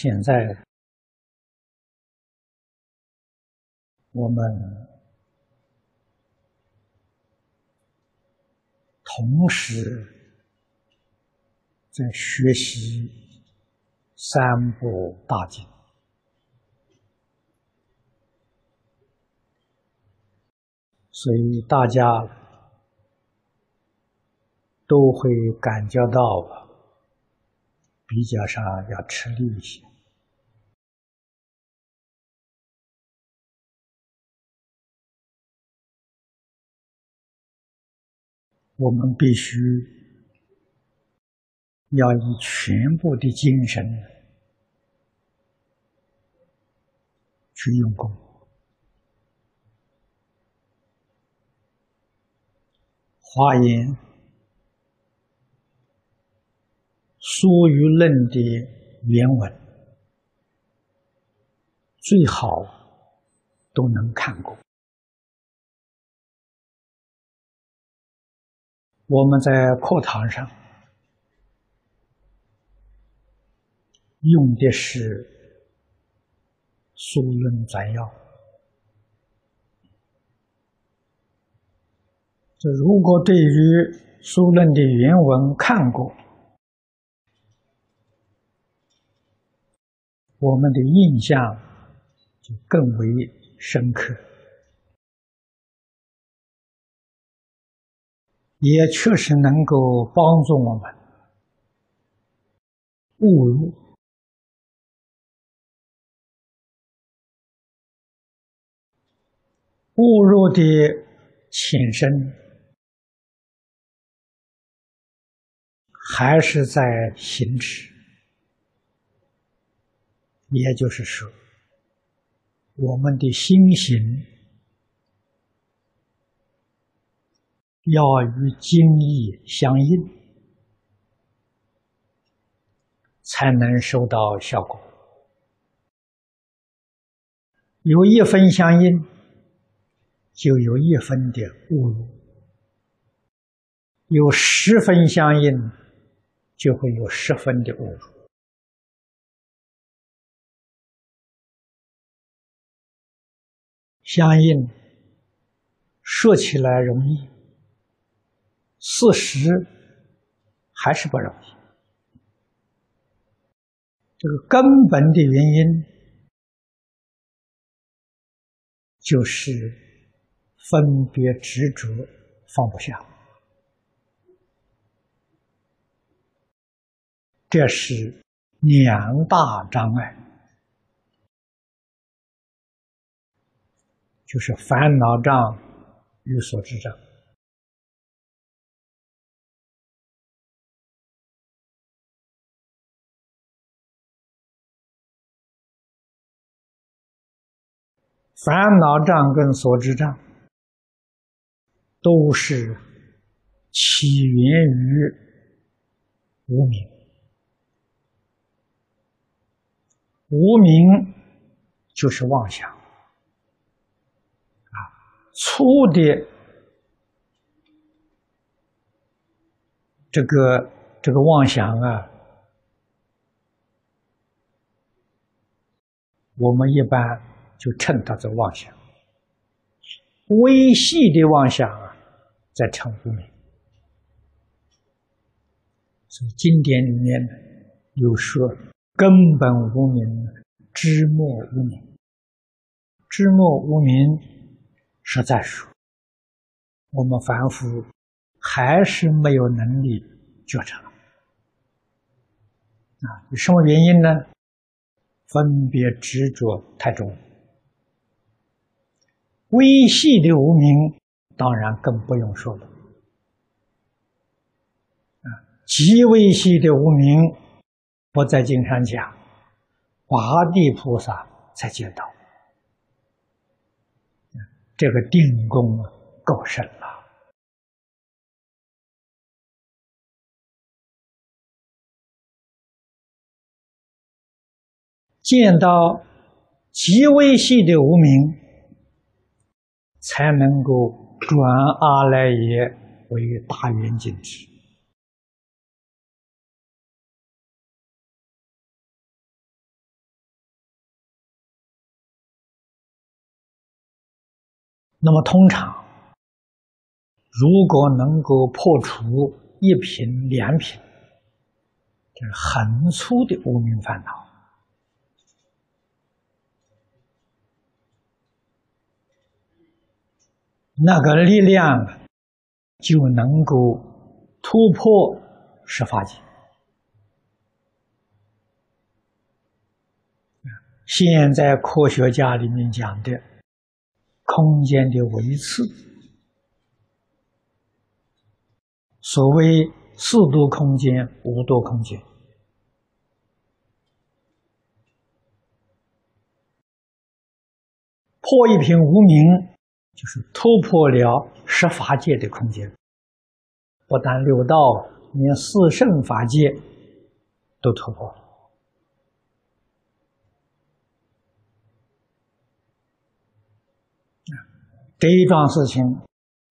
现在我们同时在学习三部大经，所以大家都会感觉到。比较上要吃力一些，我们必须要以全部的精神去用功。华严。疏于论的原文最好都能看过。我们在课堂上用的是《疏论摘要》，这如果对于《疏论》的原文看过。我们的印象就更为深刻，也确实能够帮助我们悟入，悟入的浅深，还是在行持。也就是说，我们的心行要与经义相应，才能收到效果。有一分相应，就有一分的误入；有十分相应，就会有十分的误入。相应说起来容易，事实还是不容易。这个根本的原因就是分别执着放不下，这是两大障碍。就是烦恼障与所知障。烦恼障跟所知障都是起源于无名，无名就是妄想。啊粗的这个这个妄想啊，我们一般就称它做妄想；微细的妄想啊，在称无名。所以经典里面有说：“根本无名，知末无名，知末无名。”实在说，我们凡夫还是没有能力觉察啊！有什么原因呢？分别执着太重，微细的无名当然更不用说了啊！极微细的无名，不在经上讲，华地菩萨才见到。这个定功够深了，见到极微细的无名，才能够转阿赖耶为大圆镜智。那么，通常如果能够破除一品、两品，就是横粗的无名烦恼。那个力量就能够突破十法界。现在科学家里面讲的空间的维次，所谓四度空间、五度空间，破一品无名，就是突破了十法界的空间，不但六道，连四圣法界都突破了。这一桩事情，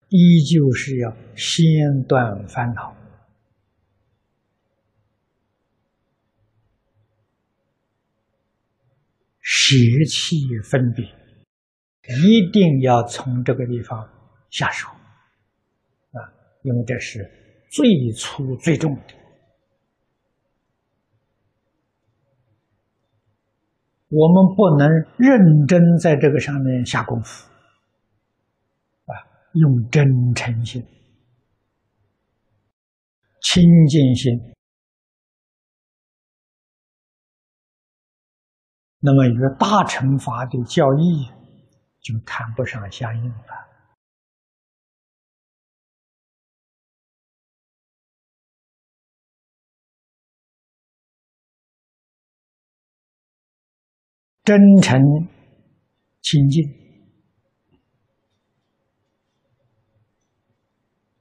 依旧是要先断烦恼，舍弃分别，一定要从这个地方下手啊！因为这是最粗最重的，我们不能认真在这个上面下功夫啊。用真诚心、清净心，那么与大乘法的教义就谈不上相应了。真诚、清净。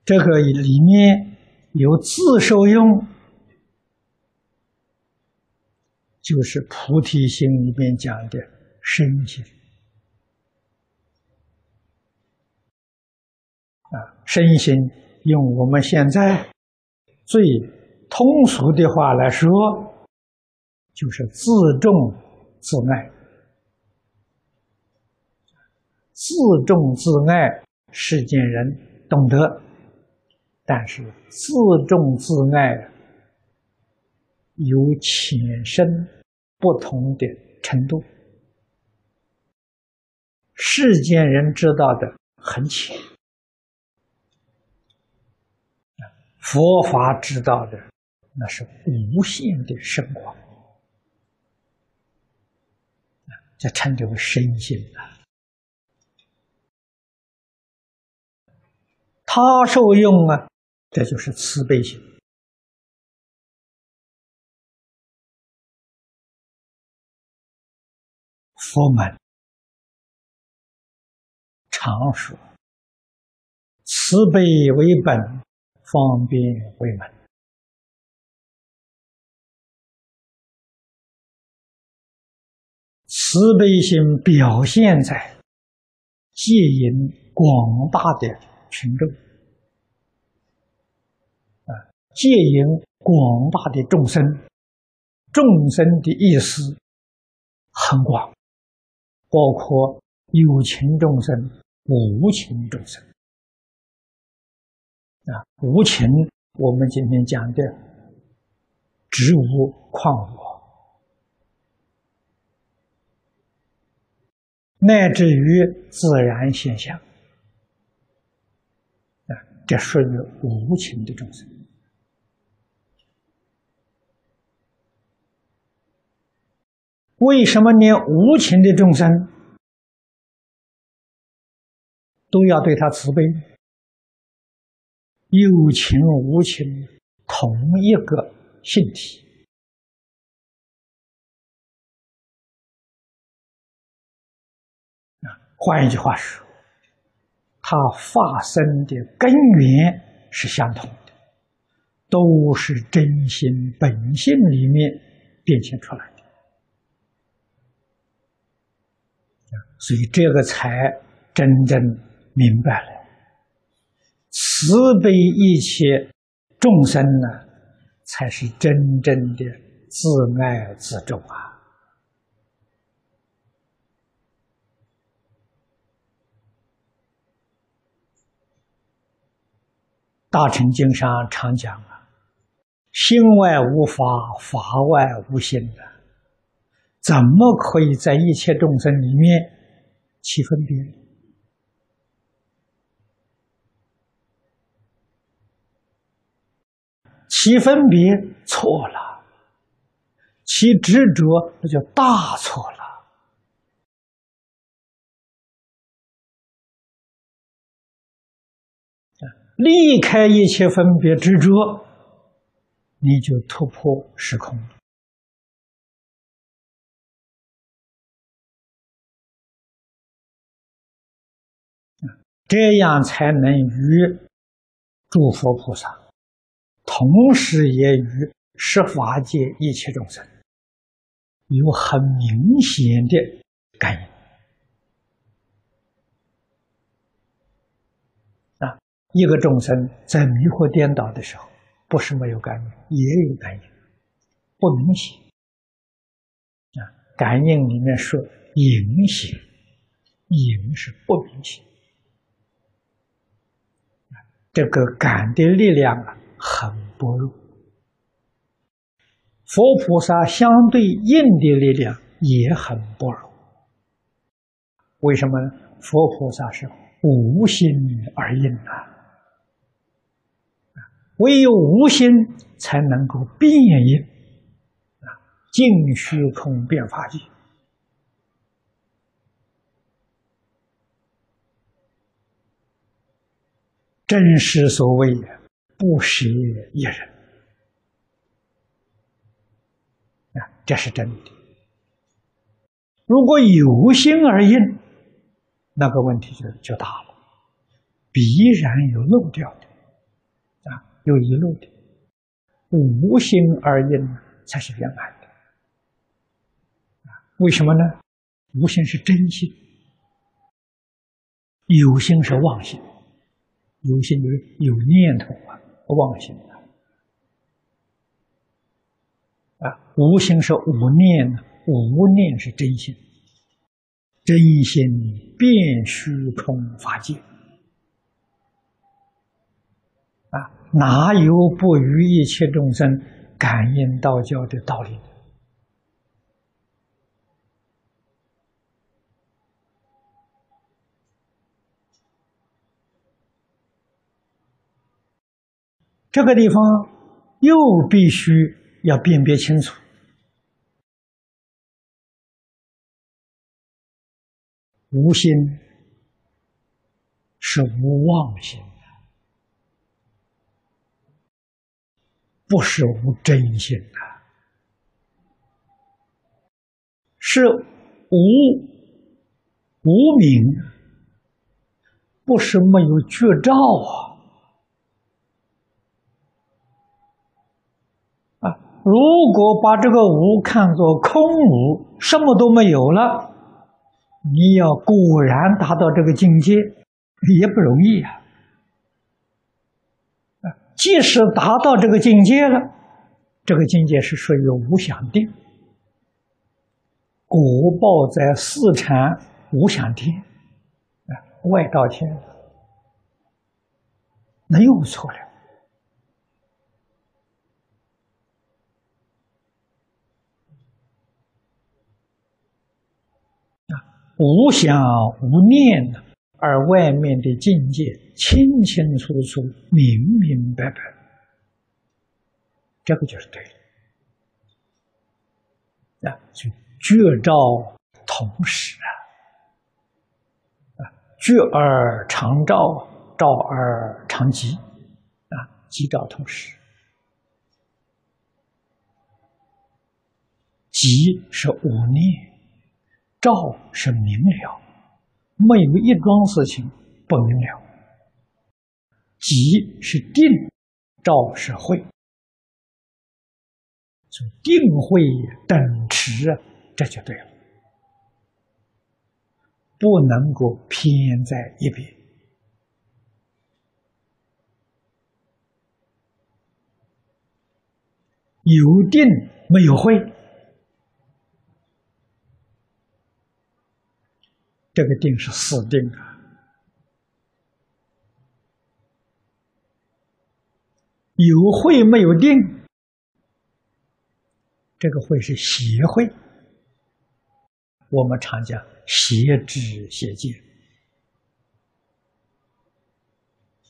这个里面有自受用，就是菩提心里面讲的身心啊，身心用我们现在最通俗的话来说，就是自重自爱，自重自爱，世间人懂得。但是自重自爱有浅深不同的程度，世间人知道的很浅，佛法知道的那是无限的深广，这称之为身心啊。他受用啊。这就是慈悲心。佛门常说：“慈悲为本，方便为门。”慈悲心表现在接引广大的群众。啊戒引广大的众生，众生的意思很广，包括有情众生、无情众生。啊，无情，我们今天讲的植物、矿物，乃至于自然现象，啊，这属于无情的众生。为什么连无情的众生都要对他慈悲？有情无情，同一个性体。啊，换一句话说，它发生的根源是相同的，都是真心本性里面变现出来的。所以这个才真正明白了，慈悲一切众生呢，才是真正的自爱自重啊！大乘经上常讲啊，心外无法，法外无心的。怎么可以在一切众生里面起分别？其分别错了，其执着那就大错了。离开一切分别执着，你就突破时空了。这样才能与诸佛菩萨，同时也与十法界一切众生有很明显的感应。一个众生在迷惑颠倒的时候，不是没有感应，也有感应，不明显。啊，感应里面说隐显，隐是不明显。这个感的力量啊，很薄弱。佛菩萨相对应的力量也很薄弱。为什么呢？佛菩萨是无心而应啊。唯有无心，才能够变应啊！净虚空变法界，真实所谓不舍一人啊，这是真的。如果有心而应，那个问题就就大了，必然有漏掉的。啊有遗漏的，无心而应才是圆满的。为什么呢？无心是真心，有心是妄心，有心就是有念头啊，妄心啊。啊，无心是无念，无念是真心，真心变虚空法界啊。哪有不与一切众生感应道交的道理？这个地方又必须要辨别清楚：无心是无妄心。不是无真心的，是无无明，不是没有觉照啊！啊，如果把这个无看作空无，什么都没有了，你要果然达到这个境界，也不容易啊。即使达到这个境界了，这个境界是属于无想定，果报在四禅无想天，啊，外道天，那又错了。啊，无想无念的。而外面的境界清清楚楚、明明白白，这个就是对的啊！就觉照同时啊，啊，觉而常照，照而常寂啊，寂照同时，寂是无念，照是明了。没有一桩事情不明了，即是定，照是慧，所以定慧等持，这就对了，不能够偏在一边，有定没有慧。这个定是死定啊！有会没有定，这个会是邪会。我们常讲邪知邪见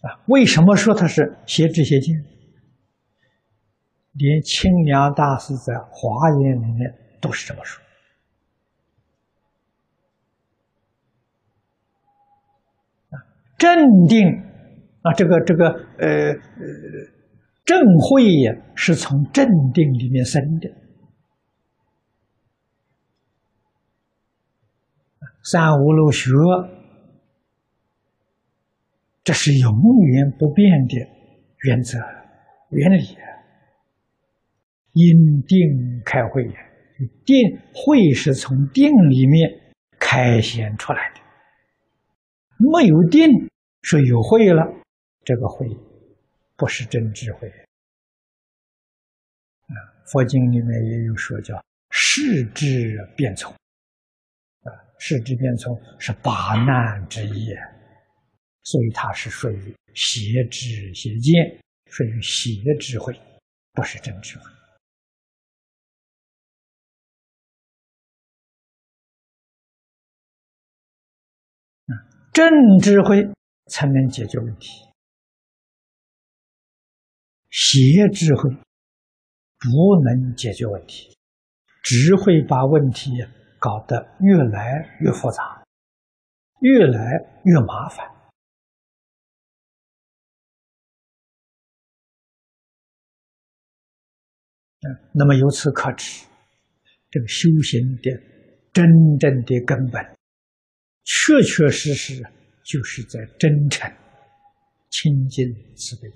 啊。为什么说它是邪知邪见？连清凉大师在《华严》里面都是这么说镇定啊，这个这个呃呃。正慧呀，是从正定里面生的。三无漏学，这是永远不变的原则、原理。因定开慧，定慧是从定里面开显出来的。没有定，说有慧了，这个慧。不是真智慧啊！佛经里面也有说叫“世智变从”，啊，世智变从是八难之一，所以它是属于邪知邪见，属于邪智慧，不是真智慧。正，智慧才能解决问题。邪智慧不能解决问题，只会把问题搞得越来越复杂，越来越麻烦。那么由此可知，这个修行的真正的根本，确确实实就是在真诚、清净、慈悲。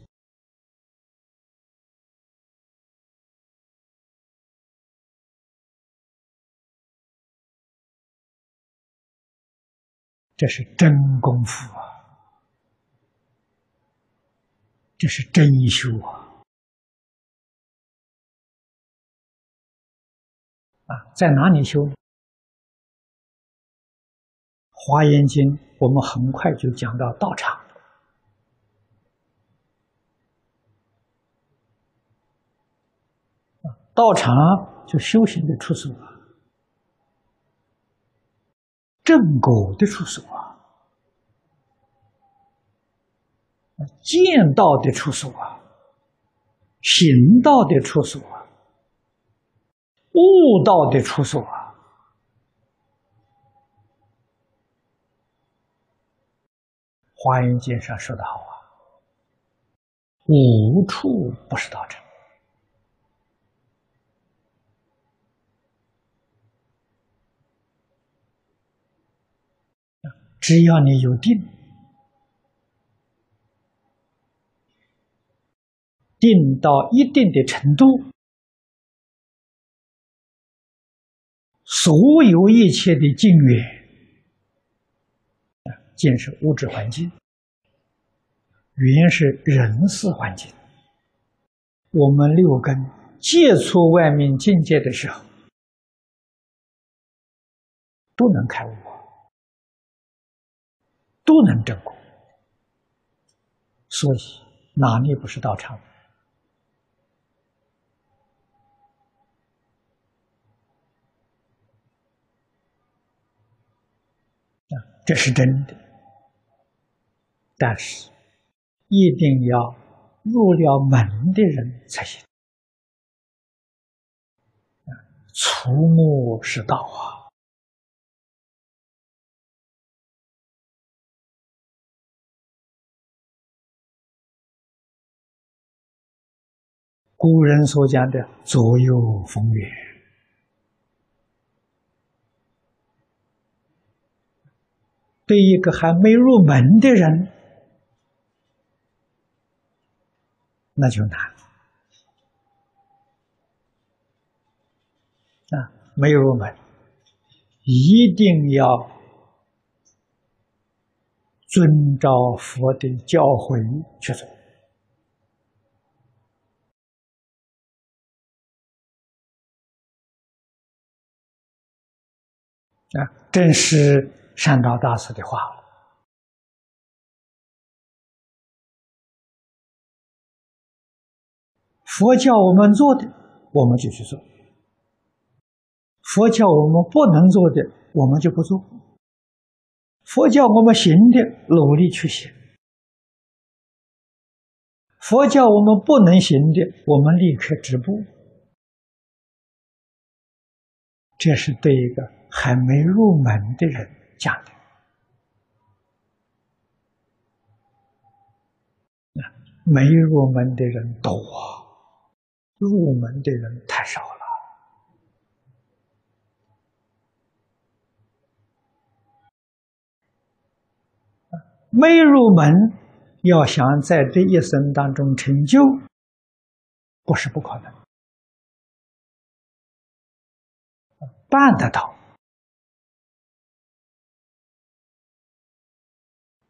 这是真功夫啊！这是真修啊！啊，在哪里修？《华严经》我们很快就讲到道场，道场就修行的处所。正果的出所啊，见道的出所啊，行道的出所啊，悟道的出所啊，《华严经》上说的好啊，无处不是道场。只要你有定，定到一定的程度，所有一切的境缘，建设物质环境，原是人事环境。我们六根接触外面境界的时候，都能开悟。都能证果，所以哪里不是道场？这是真的。但是一定要入了门的人才行。啊，触目是道啊。古人所讲的左右逢源，对一个还没入门的人，那就难了啊！没入门，一定要遵照佛的教诲去做。啊，正是善导大师的话。佛教我们做的，我们就去做；佛教我们不能做的，我们就不做；佛教我们行的，努力去行；佛教我们不能行的，我们立刻止步。这是对一个还没入门的人讲的。没入门的人多，入门的人太少了。没入门，要想在这一生当中成就，不是不可能，办得到。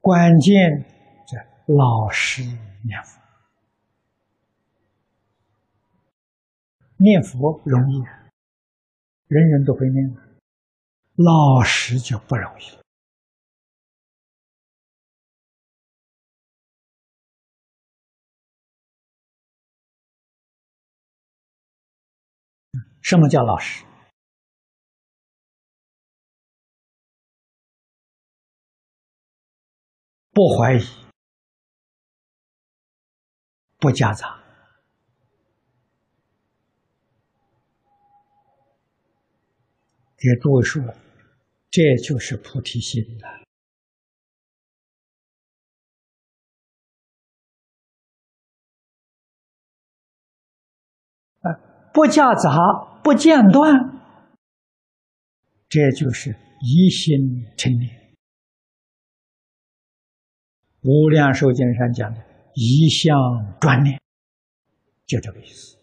关键在老实。念佛，念佛容易，人人都会念，老实就不容易。什么叫老实？不怀疑。不夹杂，给诸位说，这就是菩提心了。啊，不夹杂，不间断，这就是一心成念。无量寿经上讲的。一向专念，就这个意思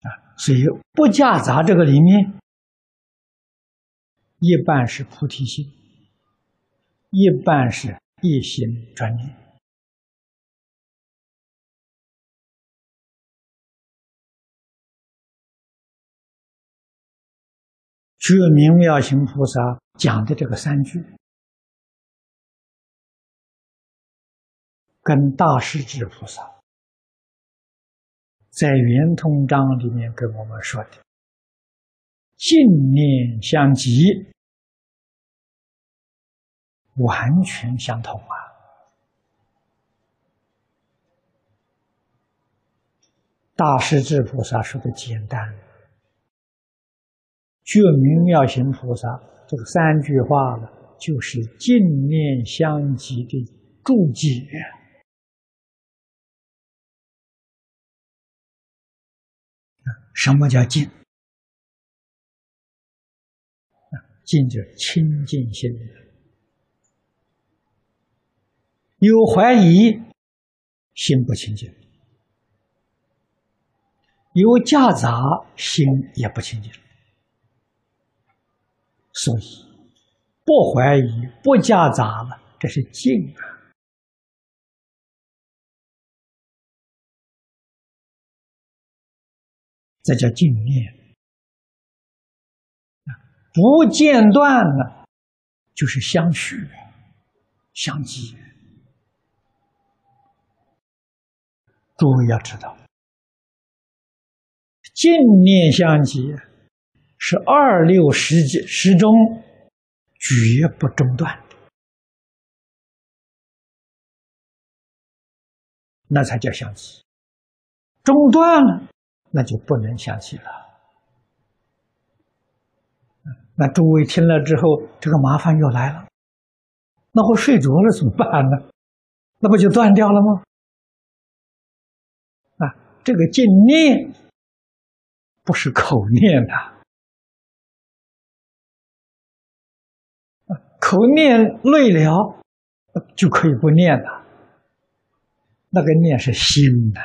啊。所以不夹杂这个里面，一半是菩提心，一半是一心专念。觉明妙行菩萨讲的这个三句，跟大势至菩萨在圆通章里面跟我们说的“净念相继”完全相同啊！大势至菩萨说的简单。觉明妙行菩萨这个三句话呢，就是净念相继的注解。什么叫净？净就清净心。有怀疑，心不清净；有夹杂，心也不清净。所以，不怀疑，不夹杂了，这是静啊！这叫静念不间断呢，就是相续、相继。诸位要知道，静念相继。是二六时节时钟绝不中断，那才叫相继。中断了，那就不能相继了。那诸位听了之后，这个麻烦又来了。那我睡着了怎么办呢？那不就断掉了吗？啊，这个静念不是口念的。口念累了，就可以不念了。那个念是心的。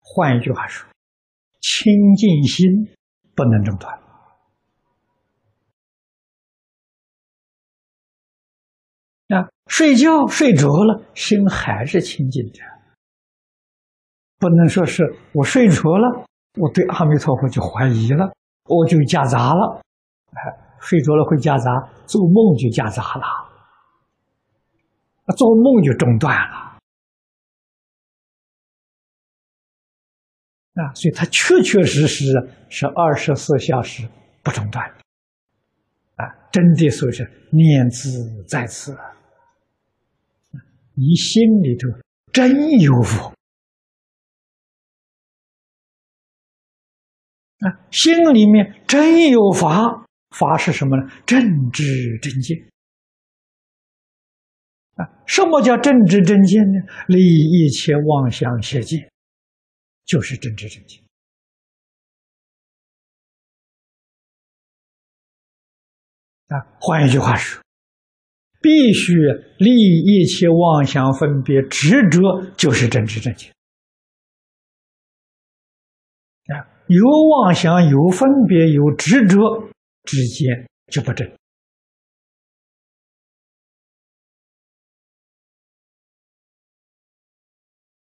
换一句话说，清净心不能中断。啊，睡觉睡着了，心还是清净的。不能说是我睡着了，我对阿弥陀佛就怀疑了，我就夹杂了。哎。睡着了会夹杂，做梦就夹杂了，做梦就中断了，啊，所以它确确实实是二十四小时不中断，啊，真的说是念兹在此，你心里头真有佛。啊，心里面真有法，法是什么呢？正知正见。啊，什么叫正知正见呢？离一切妄想邪见，就是正知正见。啊，换一句话说，必须离一切妄想分别执着，就是正知正见。啊。有妄想、有分别、有执着之间就不正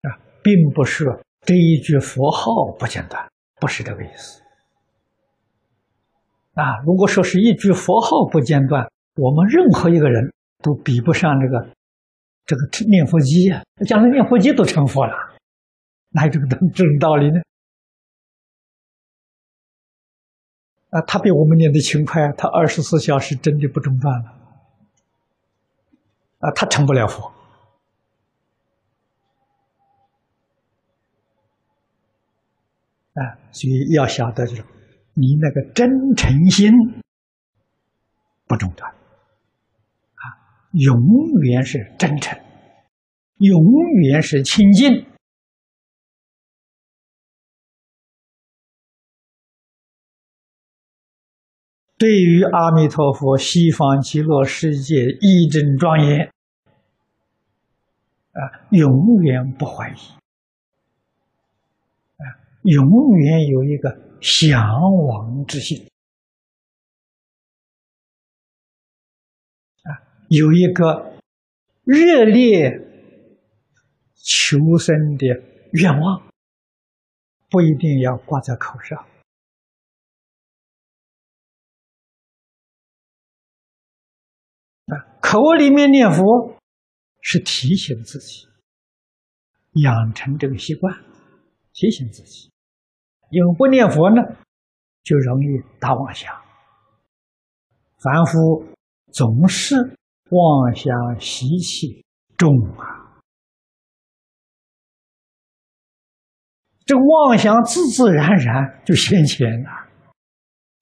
啊，并不是这一句佛号不间断，不是这个意思啊。如果说是一句佛号不间断，我们任何一个人都比不上这个这个念佛机呀，将来念佛机都成佛了，哪有这个这种道理呢？啊，他比我们念的勤快，他二十四小时真的不中断了。啊，他成不了佛。啊，所以要晓得，就是你那个真诚心不中断，啊，永远是真诚，永远是清净。对于阿弥陀佛西方极乐世界一真庄严，啊，永远不怀疑，永远有一个向往之心，啊，有一个热烈求生的愿望，不一定要挂在口上。啊，口里面念佛是提醒自己养成这个习惯，提醒自己。因为不念佛呢，就容易打妄想。凡夫总是妄想习气重啊，这妄想自自然然就现前了。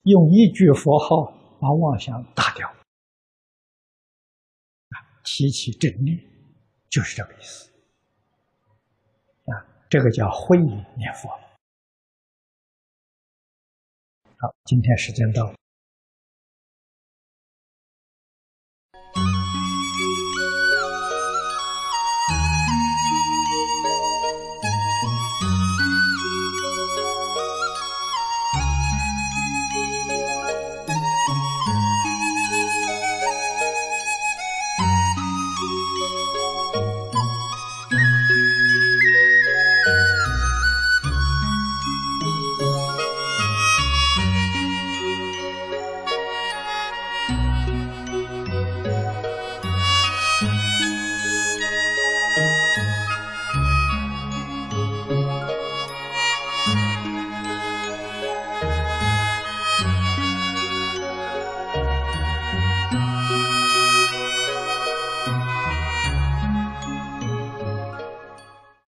用一句佛号把妄想打掉。提起正念，就是这个意思啊！这个叫慧念佛。好，今天时间到了。